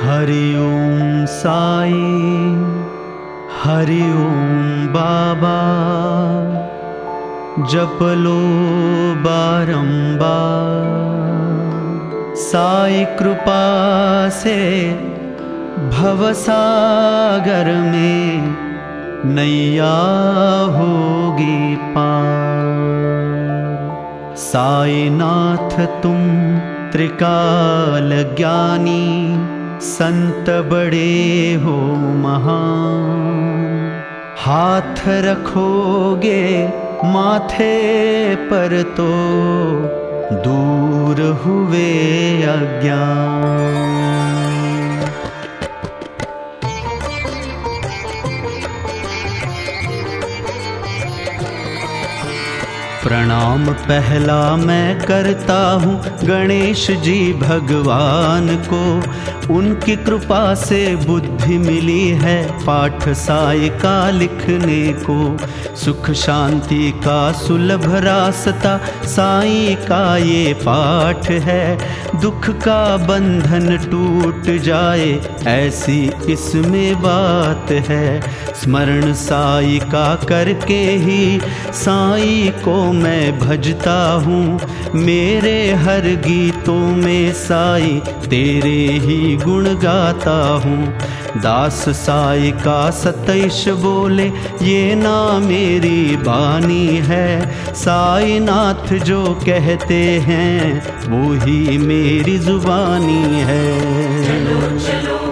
हरि ओम साई, हरि ओम बाबा। जप लो बारंबार साई कृपा से भवसागर में नैया होगी पार। साई नाथ तुम त्रिकाल ज्ञानी संत बड़े हो महान। हाथ रखोगे माथे पर तो दूर हुए अज्ञान प्रणाम पहला मैं करता हूँ गणेश जी भगवान को। उनकी कृपा से बुद्धि मिली है पाठ साय का लिखने को। सुख शांति का सुलभ रास्ता साई का ये पाठ है। दुख का बंधन टूट जाए ऐसी इसमें बात है। स्मरण साई का करके ही साई को मैं भजता हूँ, मेरे हर गीतों में साई तेरे ही गुण गाता हूँ। दास साई का सतैश बोले, ये ना मेरी बानी है। साई नाथ जो कहते हैं, वो ही मेरी जुबानी है। चलो चलो।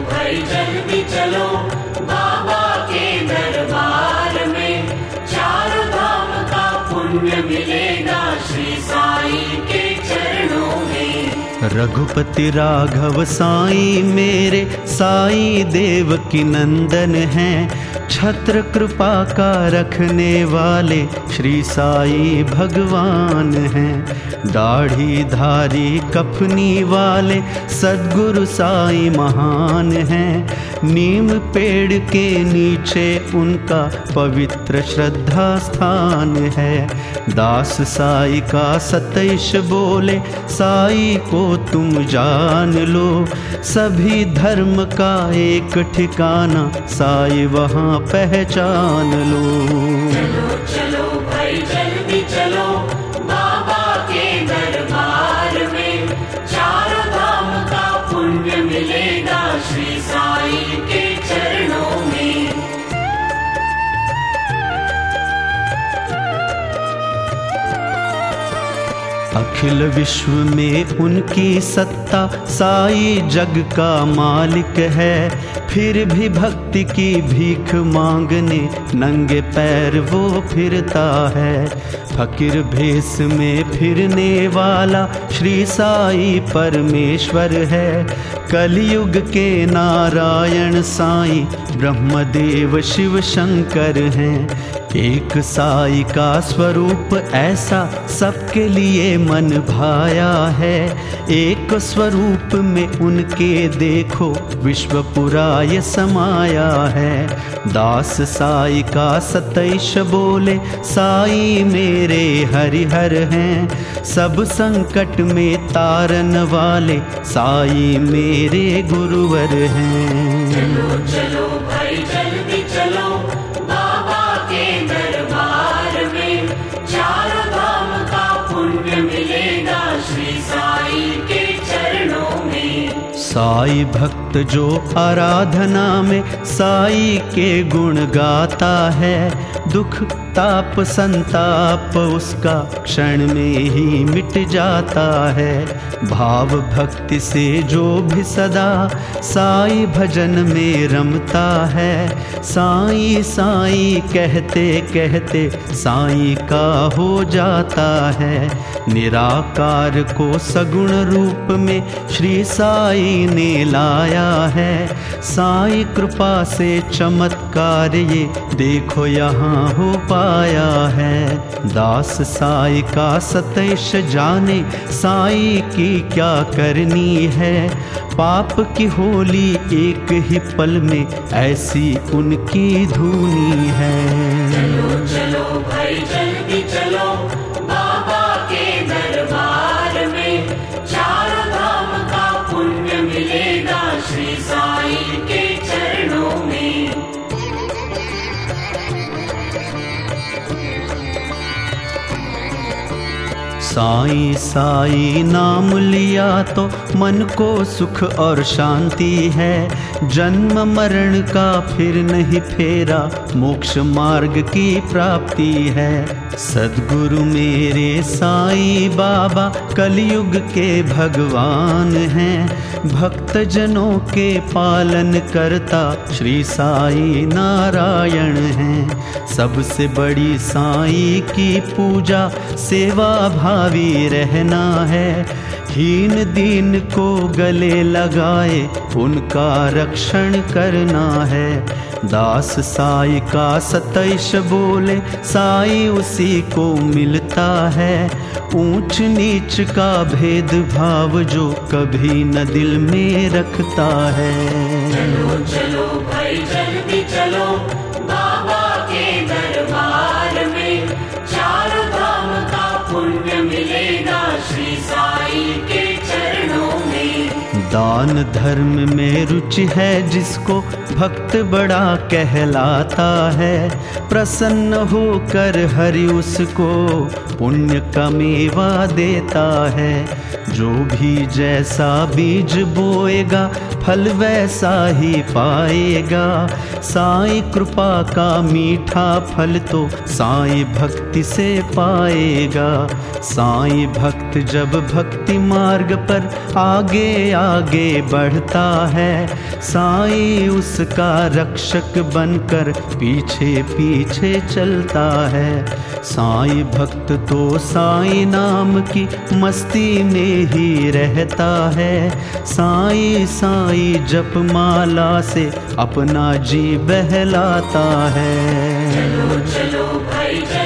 रघुपति राघव साई मेरे साई देव की नंदन हैं। छत्र कृपा का रखने वाले श्री साई भगवान हैं। दाढ़ी धारी कफनी वाले सदगुरु साई महान हैं। नीम पेड़ के नीचे उनका पवित्र श्रद्धा स्थान है। दास साई का सतैश बोले, साई को तुम जान लो, सभी धर्म का एक ठिकाना साई वहाँ पहचान लो। चलो चलो भाई जल्दी चलो बाबा के दरबार में चारों धाम का पुण्य मिलेगा श्री साई के चरणों में अखिल विश्व में उनकी सत्ता, साई जग का मालिक है। फिर भी भक्ति की भीख मांगने, नंगे पैर वो फिरता है। फकीर भेस में फिरने वाला श्री साई परमेश्वर है। कलयुग के नारायण साई ब्रह्मदेव शिव शंकर हैं। एक साई का स्वरूप ऐसा सबके लिए मन भाया है। एक स्वरूप में उनके देखो, विश्व पुरा ये समाया है। दास साई का सतैश बोले, साई मेरे हरिहर हैं। सब संकट में तारन वाले साई मेरे गुरुवर हैं। चलो चलो। साई भक्त जो आराधना में साई के गुण गाता है दुख ताप संताप उसका क्षण में ही मिट जाता है। भाव भक्ति से जो भी सदा साई भजन में रमता है। साई साई कहते कहते साई का हो जाता है। निराकार को सगुण रूप में श्री साई ने लाया है। साई कृपा से चमत्कार ये देखो यहाँ हो पाया है। दास साई का सतैश जाने, साई की क्या करनी है? पाप की होली एक ही पल में ऐसी उनकी धुनी है। चलो चलो भाई चलो साई साई नाम लिया तो मन को सुख और शांति है। जन्म मरण का फिर नहीं फेरा, मोक्ष मार्ग की प्राप्ति है। सदगुरु मेरे साई बाबा, कलयुग के भगवान हैं। भक्त जनों के पालन करता श्री साई नारायण हैं। सबसे बड़ी साई की पूजा, सेवा भावी रहना है, हीन दीन को गले लगाए, उनका रक्षण करना है। दास साई का सतैश बोले, साई उसी को मिलता है। ऊंच नीच का भेद भाव जो कभी न दिल में रखता है। चलो चलो भाई, जल्दी चलो। दान धर्म में रुचि है जिसको भक्त बड़ा कहलाता है। प्रसन्न होकर हरि उसको पुण्य का मेवा देता है। जो भी जैसा बीज बोएगा, फल वैसा ही पाएगा। साई कृपा का मीठा फल तो साई भक्ति से पाएगा। साई भक्त जब भक्ति मार्ग पर आगे आगे बढ़ता है। साई उसका रक्षक बनकर पीछे पीछे चलता है। साई भक्त तो साई नाम की मस्ती में ही रहता है। साई साई जप माला से अपना जी बहलाता है। चलो चलो भाई चलो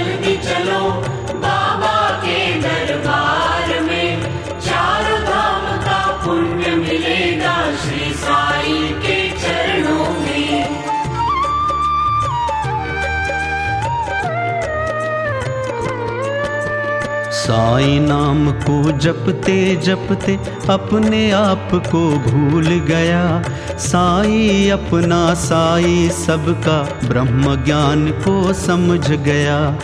साई नाम को जपते जपते अपने आप को भूल गया। साई अपना साई सबका ब्रह्म ज्ञान को समझ गया।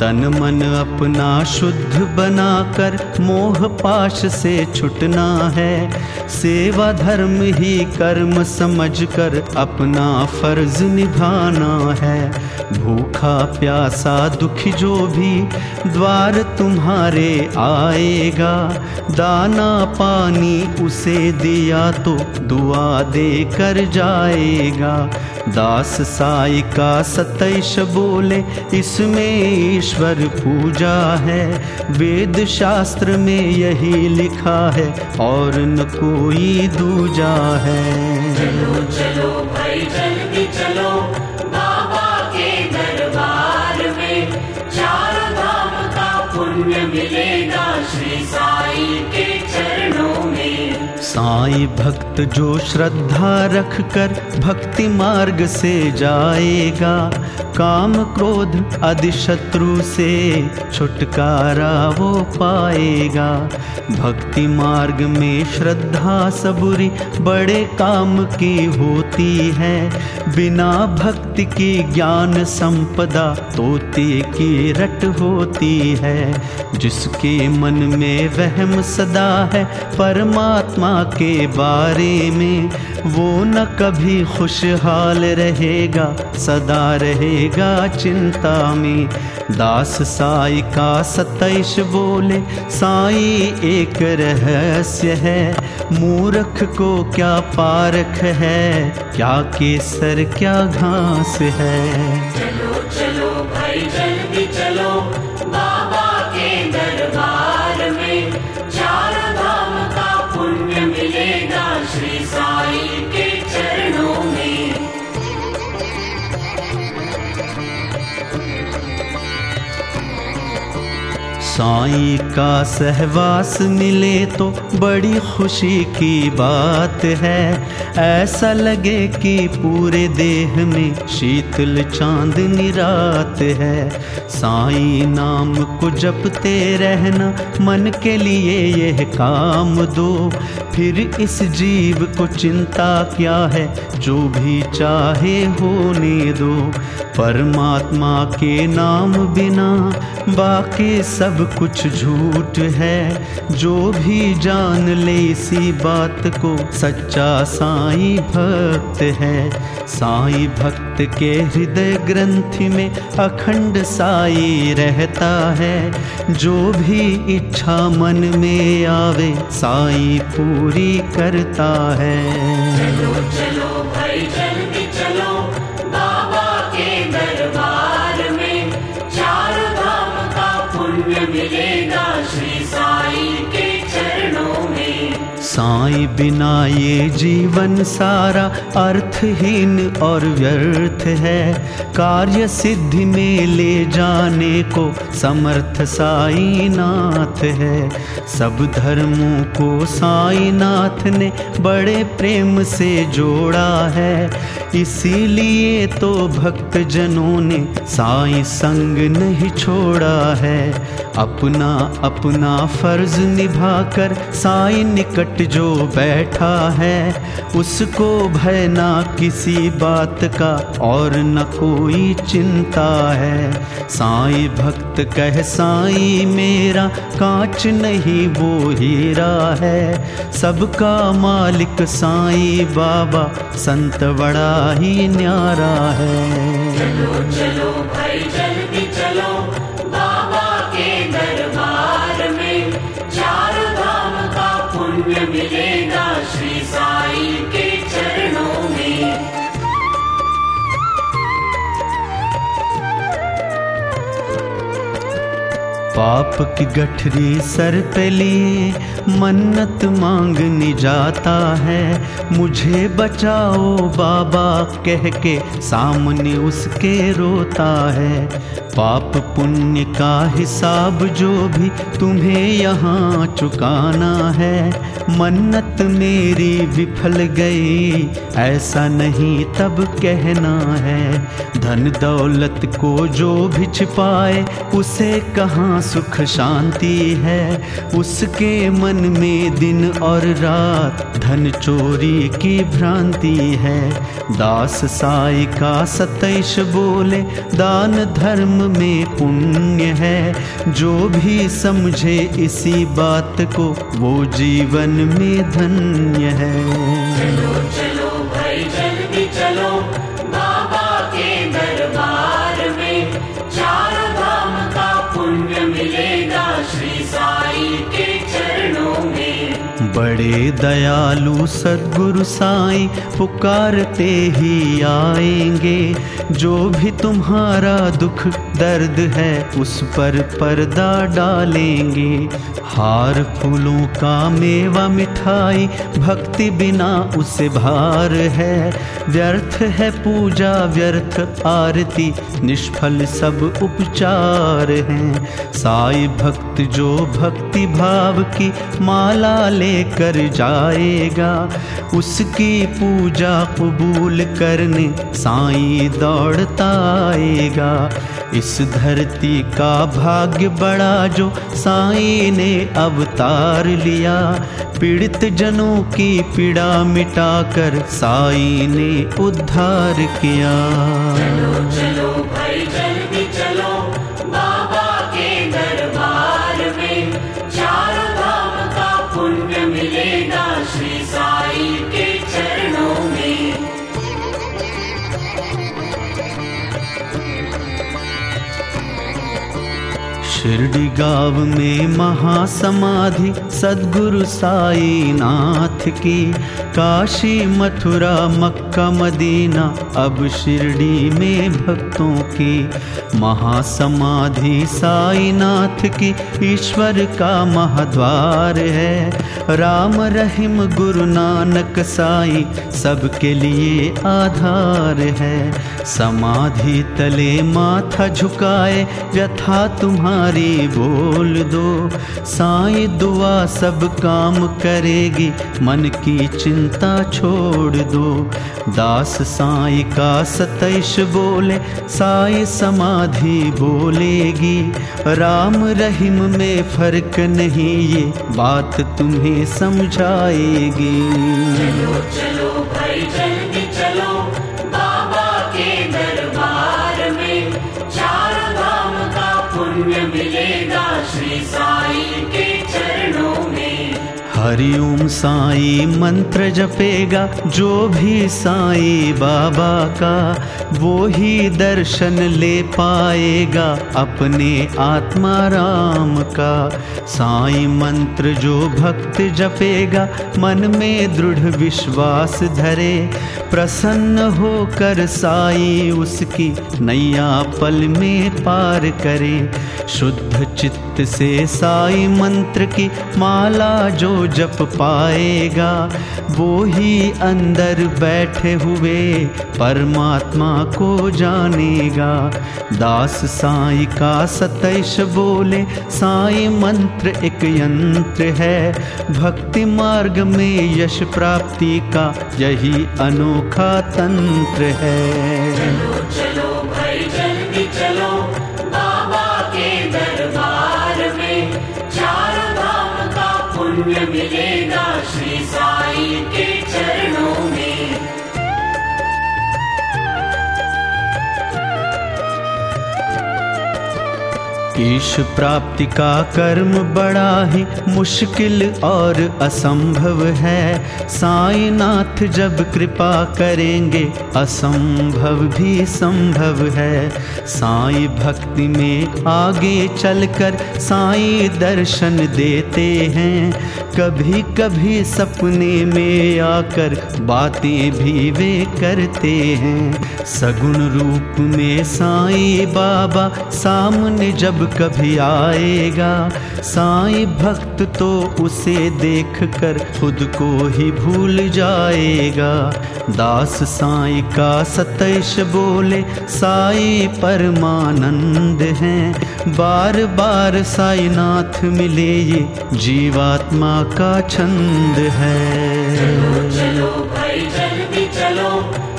तन मन अपना शुद्ध बनाकर मोह पाश से छुटना है। सेवा धर्म ही कर्म समझकर अपना फ़र्ज़ निभाना है। भूखा, प्यासा, दुखी जो भी, द्वार तुम्हारे आएगा। दाना पानी उसे दिया तो दुआ दे कर जाएगा। दास साई का सतैश बोले, इसमें ईश्वर पूजा है। वेद शास्त्र में यही लिखा है, और न कोई दूजा है। चलो चलो भाई, जल्दी चलो। साई भक्त जो श्रद्धा रख कर भक्ति मार्ग से जाएगा। काम क्रोध आदि शत्रु से छुटकारा वो पाएगा। भक्ति मार्ग में श्रद्धा सबुरी बड़े काम की होती है। बिना भक्ति की ज्ञान संपदा तोते की रट होती है। जिसके मन में वहम सदा है, परमात्मा के बारे में वो न कभी खुशहाल रहेगा, सदा रहेगा चिंता में। दास साई का सतैश बोले, साई, एक रहस्य है, मूर्ख को क्या पारख है, क्या केसर, क्या घास है? चलो चलो भाई, जल्दी चलो साई का सहवास मिले तो बड़ी खुशी की बात है। ऐसा लगे कि पूरे देह में शीतल चांदनी रात है। साई नाम को जपते रहना मन के लिए यह काम दो। फिर इस जीव को चिंता क्या है? जो भी चाहे होने दो। परमात्मा के नाम बिना बाकी सब कुछ झूठ है। जो भी जान ले इसी बात को सच्चा साईं भक्त है। साई भक्त के हृदय ग्रंथि में अखंड साई रहता है। जो भी इच्छा मन में आवे, साई पूरी करता है। चलो चलो, भाई, चलो। साईं बिना ये जीवन सारा अर्थहीन और व्यर्थ है। कार्य सिद्धि में ले जाने को समर्थ साई नाथ है। सब धर्मों को साई नाथ ने बड़े प्रेम से जोड़ा है। इसीलिए तो भक्त जनों ने साई संग नहीं छोड़ा है। अपना अपना फ़र्ज़ निभाकर साई निकट जो बैठा है, उसको भय ना किसी बात का और न कोई चिंता है। साई भक्त कह, साई, मेरा कांच नहीं, वो हीरा है। सबका मालिक साई बाबा, संत बड़ा ही न्यारा है। चलो चलो, भाई, जल्दी चलो। पाप की गठरी सर पे लिए, मन्नत मांगने जाता है। मुझे बचाओ, बाबा कह के सामने उसके रोता है। पाप पुण्य का हिसाब जो भी तुम्हें यहाँ चुकाना है, मन्नत मेरी विफल गई। ऐसा नहीं तब कहना है, धन दौलत को जो भी छिपाए, उसे कहाँ सुख शांति है? उसके मन में दिन और रात धन चोरी की भ्रांति है। दास साई का सतैश बोले, दान धर्म में पुण्य है। जो भी समझे इसी बात को वो जीवन में धन्य है। चलो चलो भाई जल्दी चलो। बाबा के दरबार में चार धाम का पुण्य मिलेगा श्री साईं के चरणों में। बड़े दयालु सदगुरु साई पुकारते ही आएँगे। जो भी तुम्हारा दुख दर्द है उस पर पर्दा डालेंगे। हार फूलों का मेवा मिठाई, भक्ति बिना उसे भार है। व्यर्थ है पूजा, व्यर्थ आरती, निष्फल सब उपचार हैं। साई भक्त जो भक्ति भाव की माला लेकर जाएगा, उसकी पूजा कबूल करने साई दौड़ता आएगा। इस धरती का भाग्य बड़ा जो साई ने अवतार लिया। पीड़ित जनों की पीड़ा मिटाकर साई ने उद्धार किया। चलो चलो भाई चलो शिरडी गाँव में महासमाधि सदगुरु साई नाथ की काशी, मथुरा, मक्का, मदीना, अब शिरडी में भक्तों की महासमाधि साई नाथ की ईश्वर का महाद्वार है। राम रहीम, गुरु नानक साई, सबके लिए आधार है। समाधि तले माथा झुकाए, व्यथा तुम्हारी बोल दो। साई दुआ सब काम करेगी, मन की चिंता छोड़ दो। दास साई का सतैश बोले, साई समाधि बोलेगी। राम रहीम में फ़र्क नहीं, ये बात तुम्हें समझाएगी। चलो चलो। हरिओम साई मंत्र जपेगा, जो भी साई बाबा का वो ही दर्शन ले पाएगा अपने आत्मा राम का। साई मंत्र जो भक्त जपेगा, मन में दृढ़ विश्वास धरे। प्रसन्न होकर साई उसकी नैया पल में पार करे। शुद्ध चित्त से साई मंत्र की माला जो जप पाएगा, वो ही अंदर बैठे हुए परमात्मा को जानेगा। दास साई का सतैश बोले, साई मंत्र एक यंत्र है, भक्ति मार्ग में यश प्राप्ति का यही अनोखा तंत्र है। ईश प्राप्ति का कर्म बड़ा ही मुश्किल और असंभव है। साईनाथ जब कृपा करेंगे, असंभव भी संभव है। साई भक्ति में आगे चलकर साई दर्शन देते हैं। कभी कभी सपने में आकर बातें भी वे करते हैं। सगुण रूप में साई बाबा सामने जब कभी आएगा, साई भक्त तो उसे देखकर खुद को ही भूल जाएगा। दास साई का सतैश बोले, साई परमानंद हैं। बार बार साई नाथ मिले, ये जीवात्मा का छंद है। चलो चलो भाई, जल्दी चलो।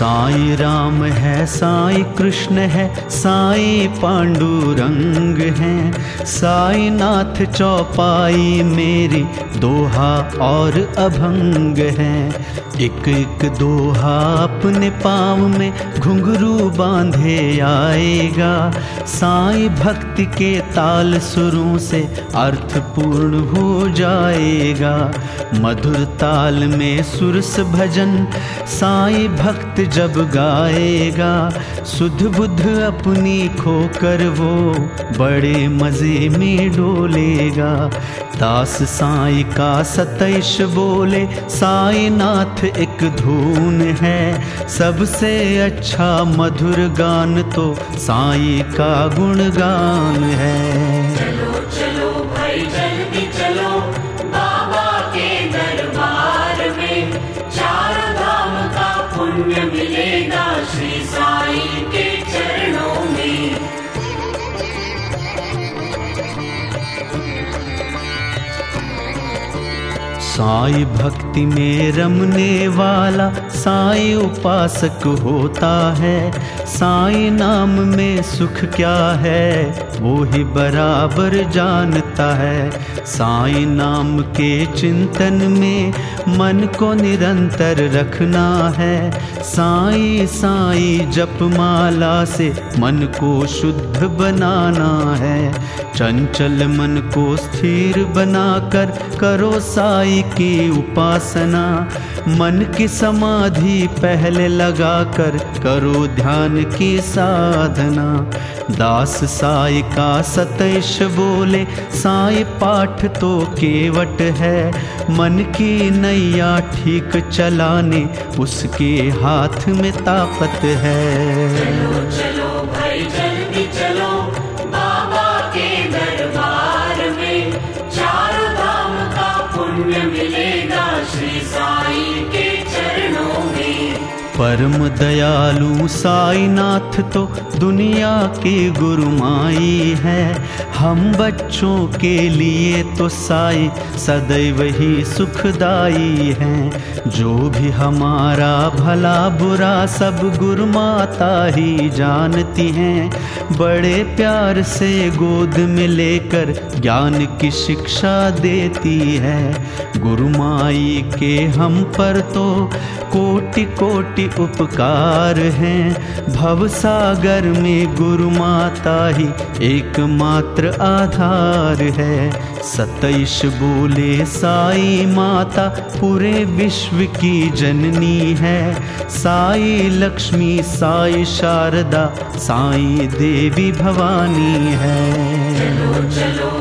साई राम है साई कृष्ण है साई पांडुरंग है। साई नाथ चौपाई मेरी दोहा और अभंग है। एक एक दोहा अपने पाँव में घुंघरू बांधे आएगा। साई भक्ति के ताल सुरों से अर्थपूर्ण हो जाएगा। मधुर ताल में सुरस भजन साई भक्त जब गाएगा। सुध बुध अपनी खोकर वो बड़े मज़े में डोलेगा। दास साई का सतैश बोले साई नाथ एक धून है। सबसे अच्छा मधुर गान तो साई का गुणगान है। साई भक्ति में रमने वाला साई उपासक होता है। साई नाम में सुख क्या है, वो ही बराबर जानता है। साई नाम के चिंतन में मन को निरंतर रखना है। साई साई जप माला से मन को शुद्ध बनाना है। चंचल मन को स्थिर बनाकर करो साई की उपासना। मन की समाधि पहले लगाकर करो ध्यान की साधना। दास साय का सतैश बोले साय पाठ तो केवट है। मन की नैया ठीक चलाने, उसके हाथ में ताकत है। चलो चलो परम दयालु साईनाथ तो दुनिया के गुरुमाई है। हम बच्चों के लिए तो साई सदैव ही सुखदाई हैं। जो भी हमारा भला बुरा सब गुरु माता ही जानती हैं। बड़े प्यार से गोद में लेकर ज्ञान की शिक्षा देती है। गुरु माई के हम पर तो कोटि कोटि उपकार हैं। भव सागर में गुरु माता ही एकमात्र आधार है। सतैश बोले, साई माता, पूरे विश्व की जननी है। साई लक्ष्मी, साई शारदा, साई देवी भवानी है। चलो चलो।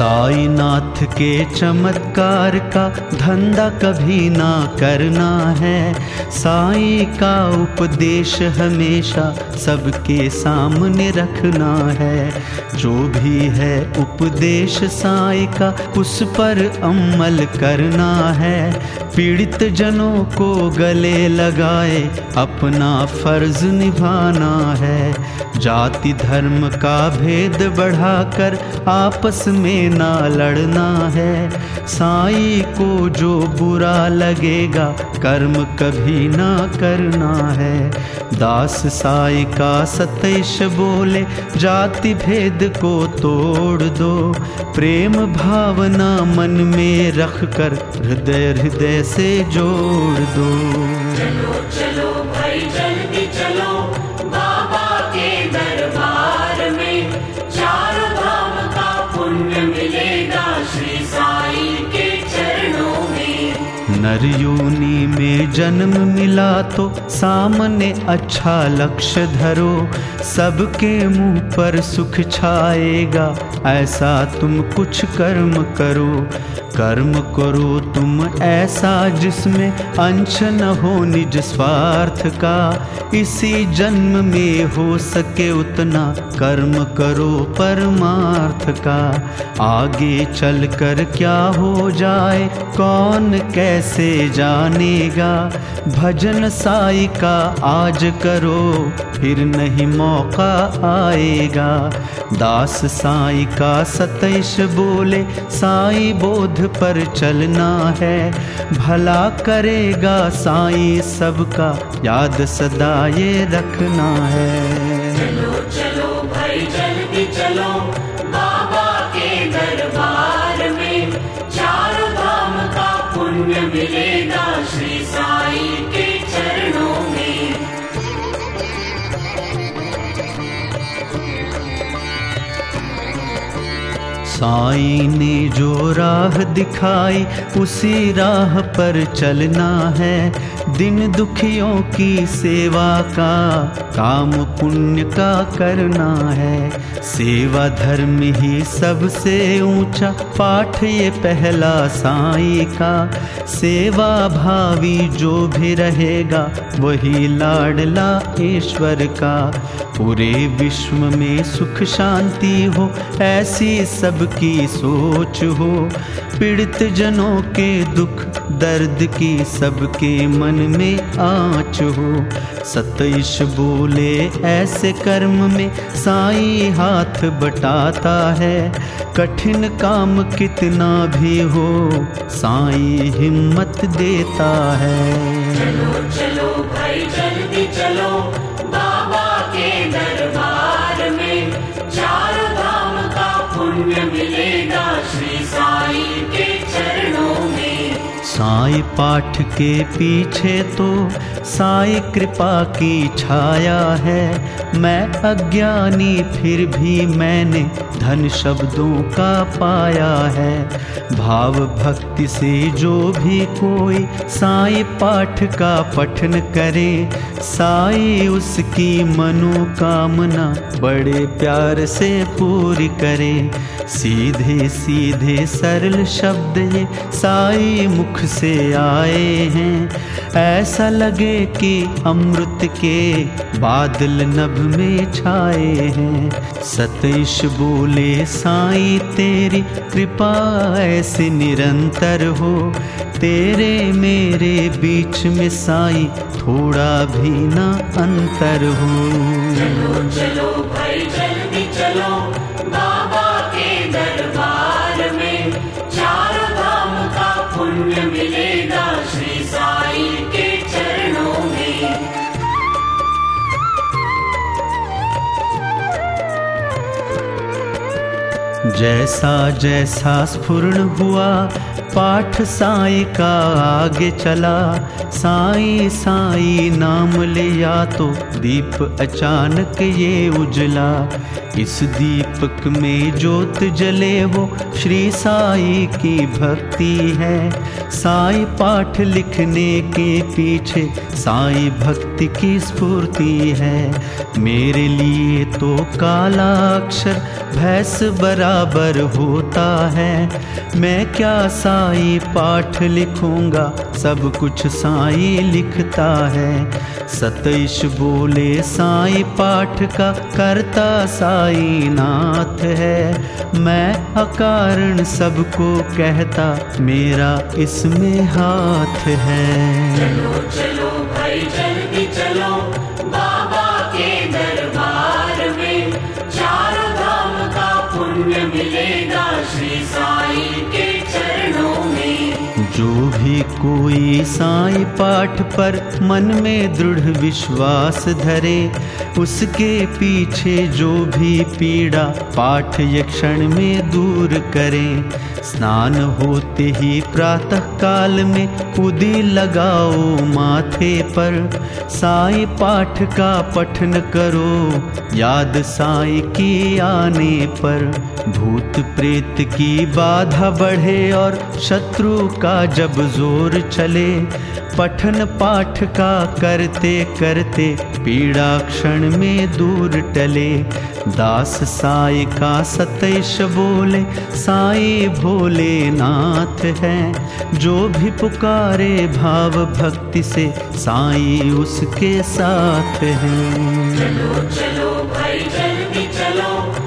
साईनाथ के चमत्कार का धंधा कभी ना करना है। साई का उपदेश हमेशा सबके सामने रखना है। जो भी है उपदेश साई का, उस पर अमल करना है। पीड़ित जनों को गले लगाए, अपना फ़र्ज़ निभाना है। जाति धर्म का भेद बढ़ाकर आपस में ना लड़ना है। साई को जो बुरा लगेगा, कर्म कभी ना करना है। दास साई का सतेश बोले, जाति भेद को तोड़ दो। प्रेम भावना मन में रख कर हृदय हृदय से जोड़ दो। चलो चलो भाई, जल्दी चलो। नर योनि में जन्म मिला तो सामने अच्छा लक्ष्य धरो। सबके मुँह पर सुख छाएगा, ऐसा तुम कुछ कर्म करो। कर्म करो तुम ऐसा जिसमें अंश न हो निज स्वार्थ का। इसी जन्म में हो सके उतना कर्म करो परमार्थ का। आगे चलकर क्या हो जाए, कौन कैसे जानेगा? भजन साई का आज करो, फिर नहीं मौका आएगा। दास साई का सतैश बोले, साई बोध पर चलना है। भला करेगा साईं सबका याद सदा ये रखना है। चलो चलो। साई ने जो राह दिखाई उसी राह पर चलना है। दिन दुखियों की सेवा का काम पुण्य का करना है। सेवा धर्म ही सबसे ऊँचा पाठ ये पहला साई का। सेवा भावी जो भी रहेगा वही लाडला ईश्वर का। पूरे विश्व में सुख शांति हो, ऐसी सबकी सोच हो। पीड़ित जनों के दुख दर्द की सबके मन में आँच हो। सतीश बोले, ऐसे कर्म में साई हाथ बटाता है। कठिन काम कितना भी हो, साई हिम्मत देता है। चलो चलो भाई, जल्दी चलो। साई पाठ के पीछे तो साई कृपा की छाया है। मैं अज्ञानी, फिर भी मैंने धन शब्दों का पाया है। भाव भक्ति से जो भी कोई साई पाठ का पठन करे, साई उसकी मनोकामना बड़े प्यार से पूरी करे। सीधे सीधे सरल शब्द ये साई मुख से आए हैं। ऐसा लगे कि अमृत के बादल नभ में छाए हैं। सतीश बोले, साई, तेरी कृपा ऐसे निरंतर हो। तेरे मेरे बीच में साई थोड़ा भी ना अंतर हो। चलो चलो, भाई, जल्दी चलो। बाबा के दरबार में चारों धाम का पुण्य जैसा जैसा स्फूर्ण हुआ पाठ साई का आगे चला। साई साई नाम लिया तो दीप अचानक ये उजला। इस दीपक में जोत जले वो श्री साई की भक्ति है। साई पाठ लिखने के पीछे साई भक्ति की स्फूर्ति है। मेरे लिए तो काला अक्षर भैंस बराबर होता है। मैं क्या साई पाठ लिखूँगा, सब कुछ साई लिखता है। सतीश बोले, साई पाठ का करता साई नाथ है। मैं अकारण सबको कहता, मेरा इसमें हाथ है। चलो चलो भाई, जल्दी चलो। बाबा के दरबार में चारों धाम का पुण्य मिलेगा। श्री साई कोई साई पाठ पर मन में दृढ़ विश्वास धरे, उसके पीछे जो भी पीड़ा पाठ ये क्षण में दूर करे। स्नान होते ही प्रातः काल में उदी लगाओ माथे पर। साई पाठ का पठन करो, याद साई की आने पर। भूत प्रेत की बाधा बढ़े और शत्रु का जब ज़ोर चले। पठन पाठ का करते करते पीड़ा क्षण में दूर टले। दास साई का सतेश बोले, साई भोले नाथ है। जो भी पुकारे भाव भक्ति से साई उसके साथ हैं। चलो चलो भाई जल्दी चलो।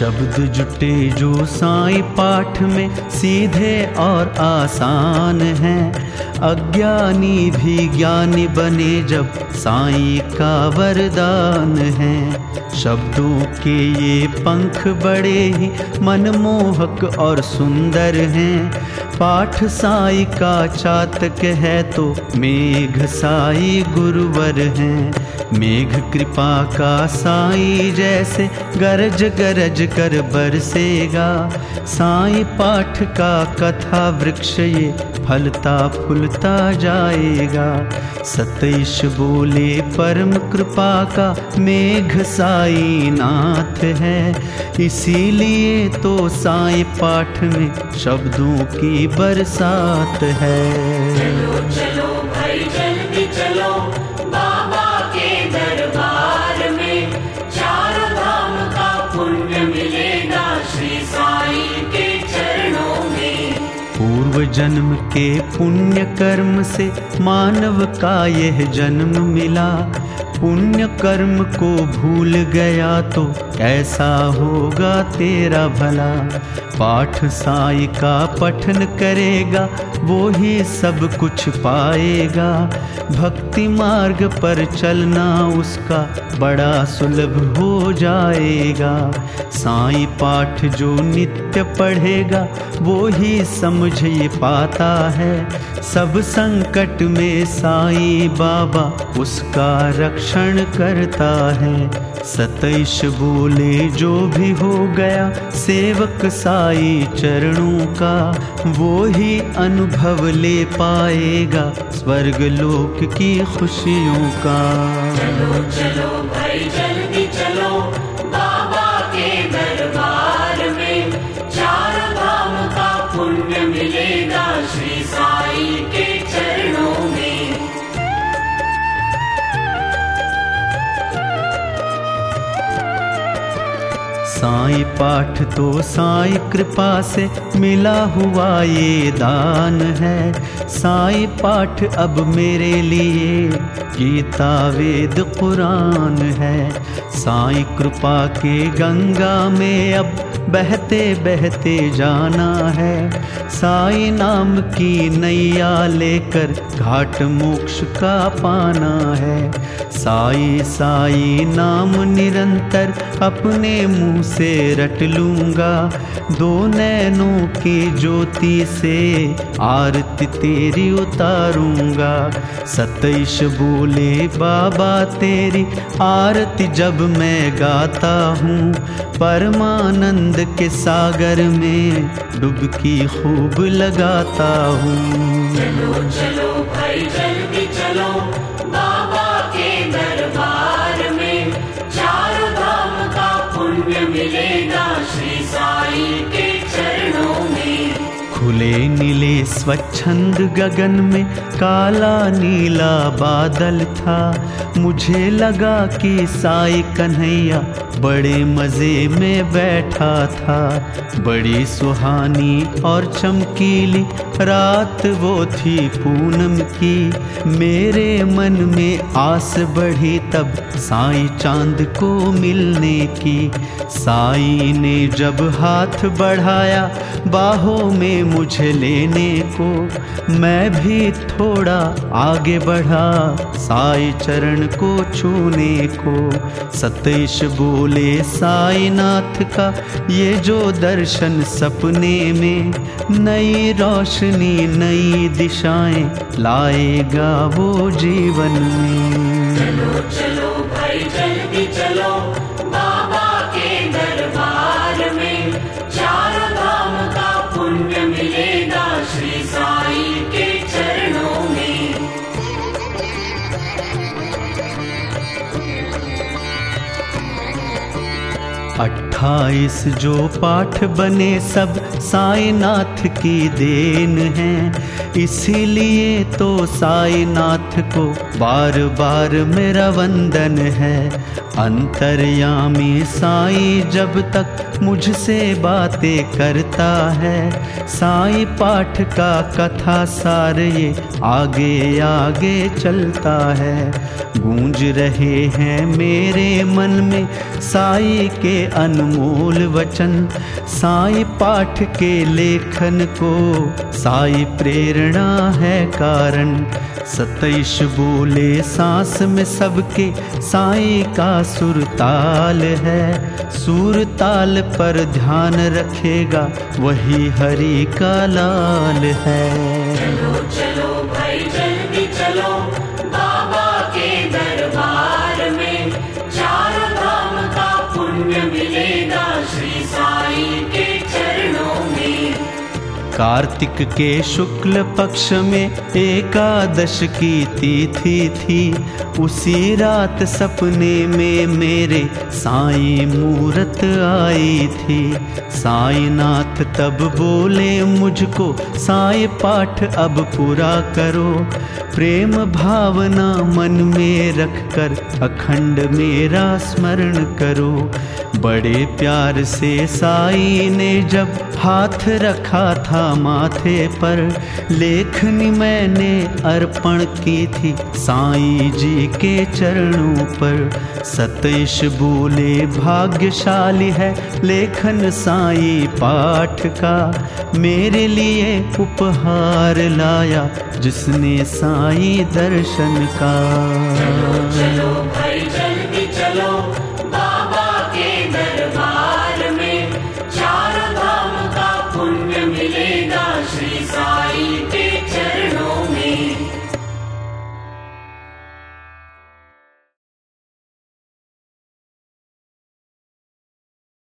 शब्द जुटे जो साई पाठ में सीधे और आसान हैं। अज्ञानी भी ज्ञानी बने जब साई का वरदान है। शब्दों के ये पंख बड़े ही मनमोहक और सुंदर हैं। पाठ साई का चातक है तो मेघ साई गुरुवर हैं। मेघ कृपा का साई जैसे गरज गरज कर बरसेगा। साई पाठ का कथा वृक्ष ये फलता फूलता जाएगा। सतीश बोले, परम कृपा का मेघ साई नाथ है। इसीलिए तो साई पाठ में शब्दों की बरसात है। चलो चलो, भाई, जल्दी चलो। जन्म के पुण्य कर्म से मानव का यह जन्म मिला। पुण्य कर्म को भूल गया तो कैसा होगा तेरा भला? पाठ साई का पठन करेगा, वो ही सब कुछ पाएगा। भक्ति मार्ग पर चलना उसका बड़ा सुलभ हो जाएगा। साई पाठ जो नित्य पढ़ेगा, वो ही समझ ये पाता है। सब संकट में साई बाबा उसका रक्षण करता है। सतीश बोले, जो भी हो गया, सेवक साई चरणों का, वो ही अनुभव ले पाएगा स्वर्ग लोक की खुशियों का। चलो चलो भाई, जल्दी चलो साई पाठ तो साई कृपा से मिला हुआ ये दान है। साई पाठ अब मेरे लिए गीता वेद कुरान है। साई कृपा के गंगा में अब बहते बहते जाना है। साई नाम की नैया लेकर घाट मोक्ष का पाना है। साई साई नाम निरंतर अपने मुँह से रट लूँगा दो नैनों की ज्योति से आरती तेरी उतारूँगा। सतीश बोले, बाबा, तेरी आरती जब मैं गाता हूँ, परमानंद के सागर में डुबकी खूब लगाता हूँ। चलो चलो भाई, जल्दी खुले नीले स्वच्छंद गगन में काला नीला बादल था। मुझे लगा कि साई कन्हैया बड़े मज़े में बैठा था। बड़ी सुहानी और चमकीली रात वो थी पूनम की। मेरे मन में आस बढ़ी तब साई चाँद को मिलने की। साई ने जब हाथ बढ़ाया, बाहों में मुझे लेने को मैं भी थोड़ा आगे बढ़ा। साई चरण को छूने को, सतीश बोले साई नाथ का ये जो दर्शन सपने में, नई रोशनी, नई दिशाएँ लाएगा वो जीवन में। चलो चलो। अट्ठाईस जो पाठ बने सब साईनाथ की देन है। इसीलिए तो साईनाथ को बार बार मेरा वंदन है। अंतर्यामी साई जब तक मुझसे बातें करता है। साई पाठ का कथा सार ये आगे आगे चलता है। गूंज रहे हैं मेरे मन में साई के अनमोल वचन, साई पाठ के लेखन को। साई प्रेरणा है कारण, सतीश बोले, सांस में सबके साई का सुरताल है। सुरताल पर ध्यान रखेगा, वही हरि का लाल है। चलो चलो भाई। कार्तिक के शुक्ल पक्ष में एकादश की तिथि थी। उसी रात सपने में मेरे साई मूरत आई थी। साईनाथ तब बोले, मुझको साई पाठ अब पूरा करो। प्रेम भावना मन में रख कर अखंड मेरा स्मरण करो। बड़े प्यार से साई ने जब हाथ रखा था माथे पर लेखनी मैंने अर्पण की थी। साई जी के चरणों पर सतीश बोले, भाग्यशाली है लेखन साई पाठ का। मेरे लिए उपहार लाया जिसने साई दर्शन का। चलो चलो भाई, जल्दी चलो।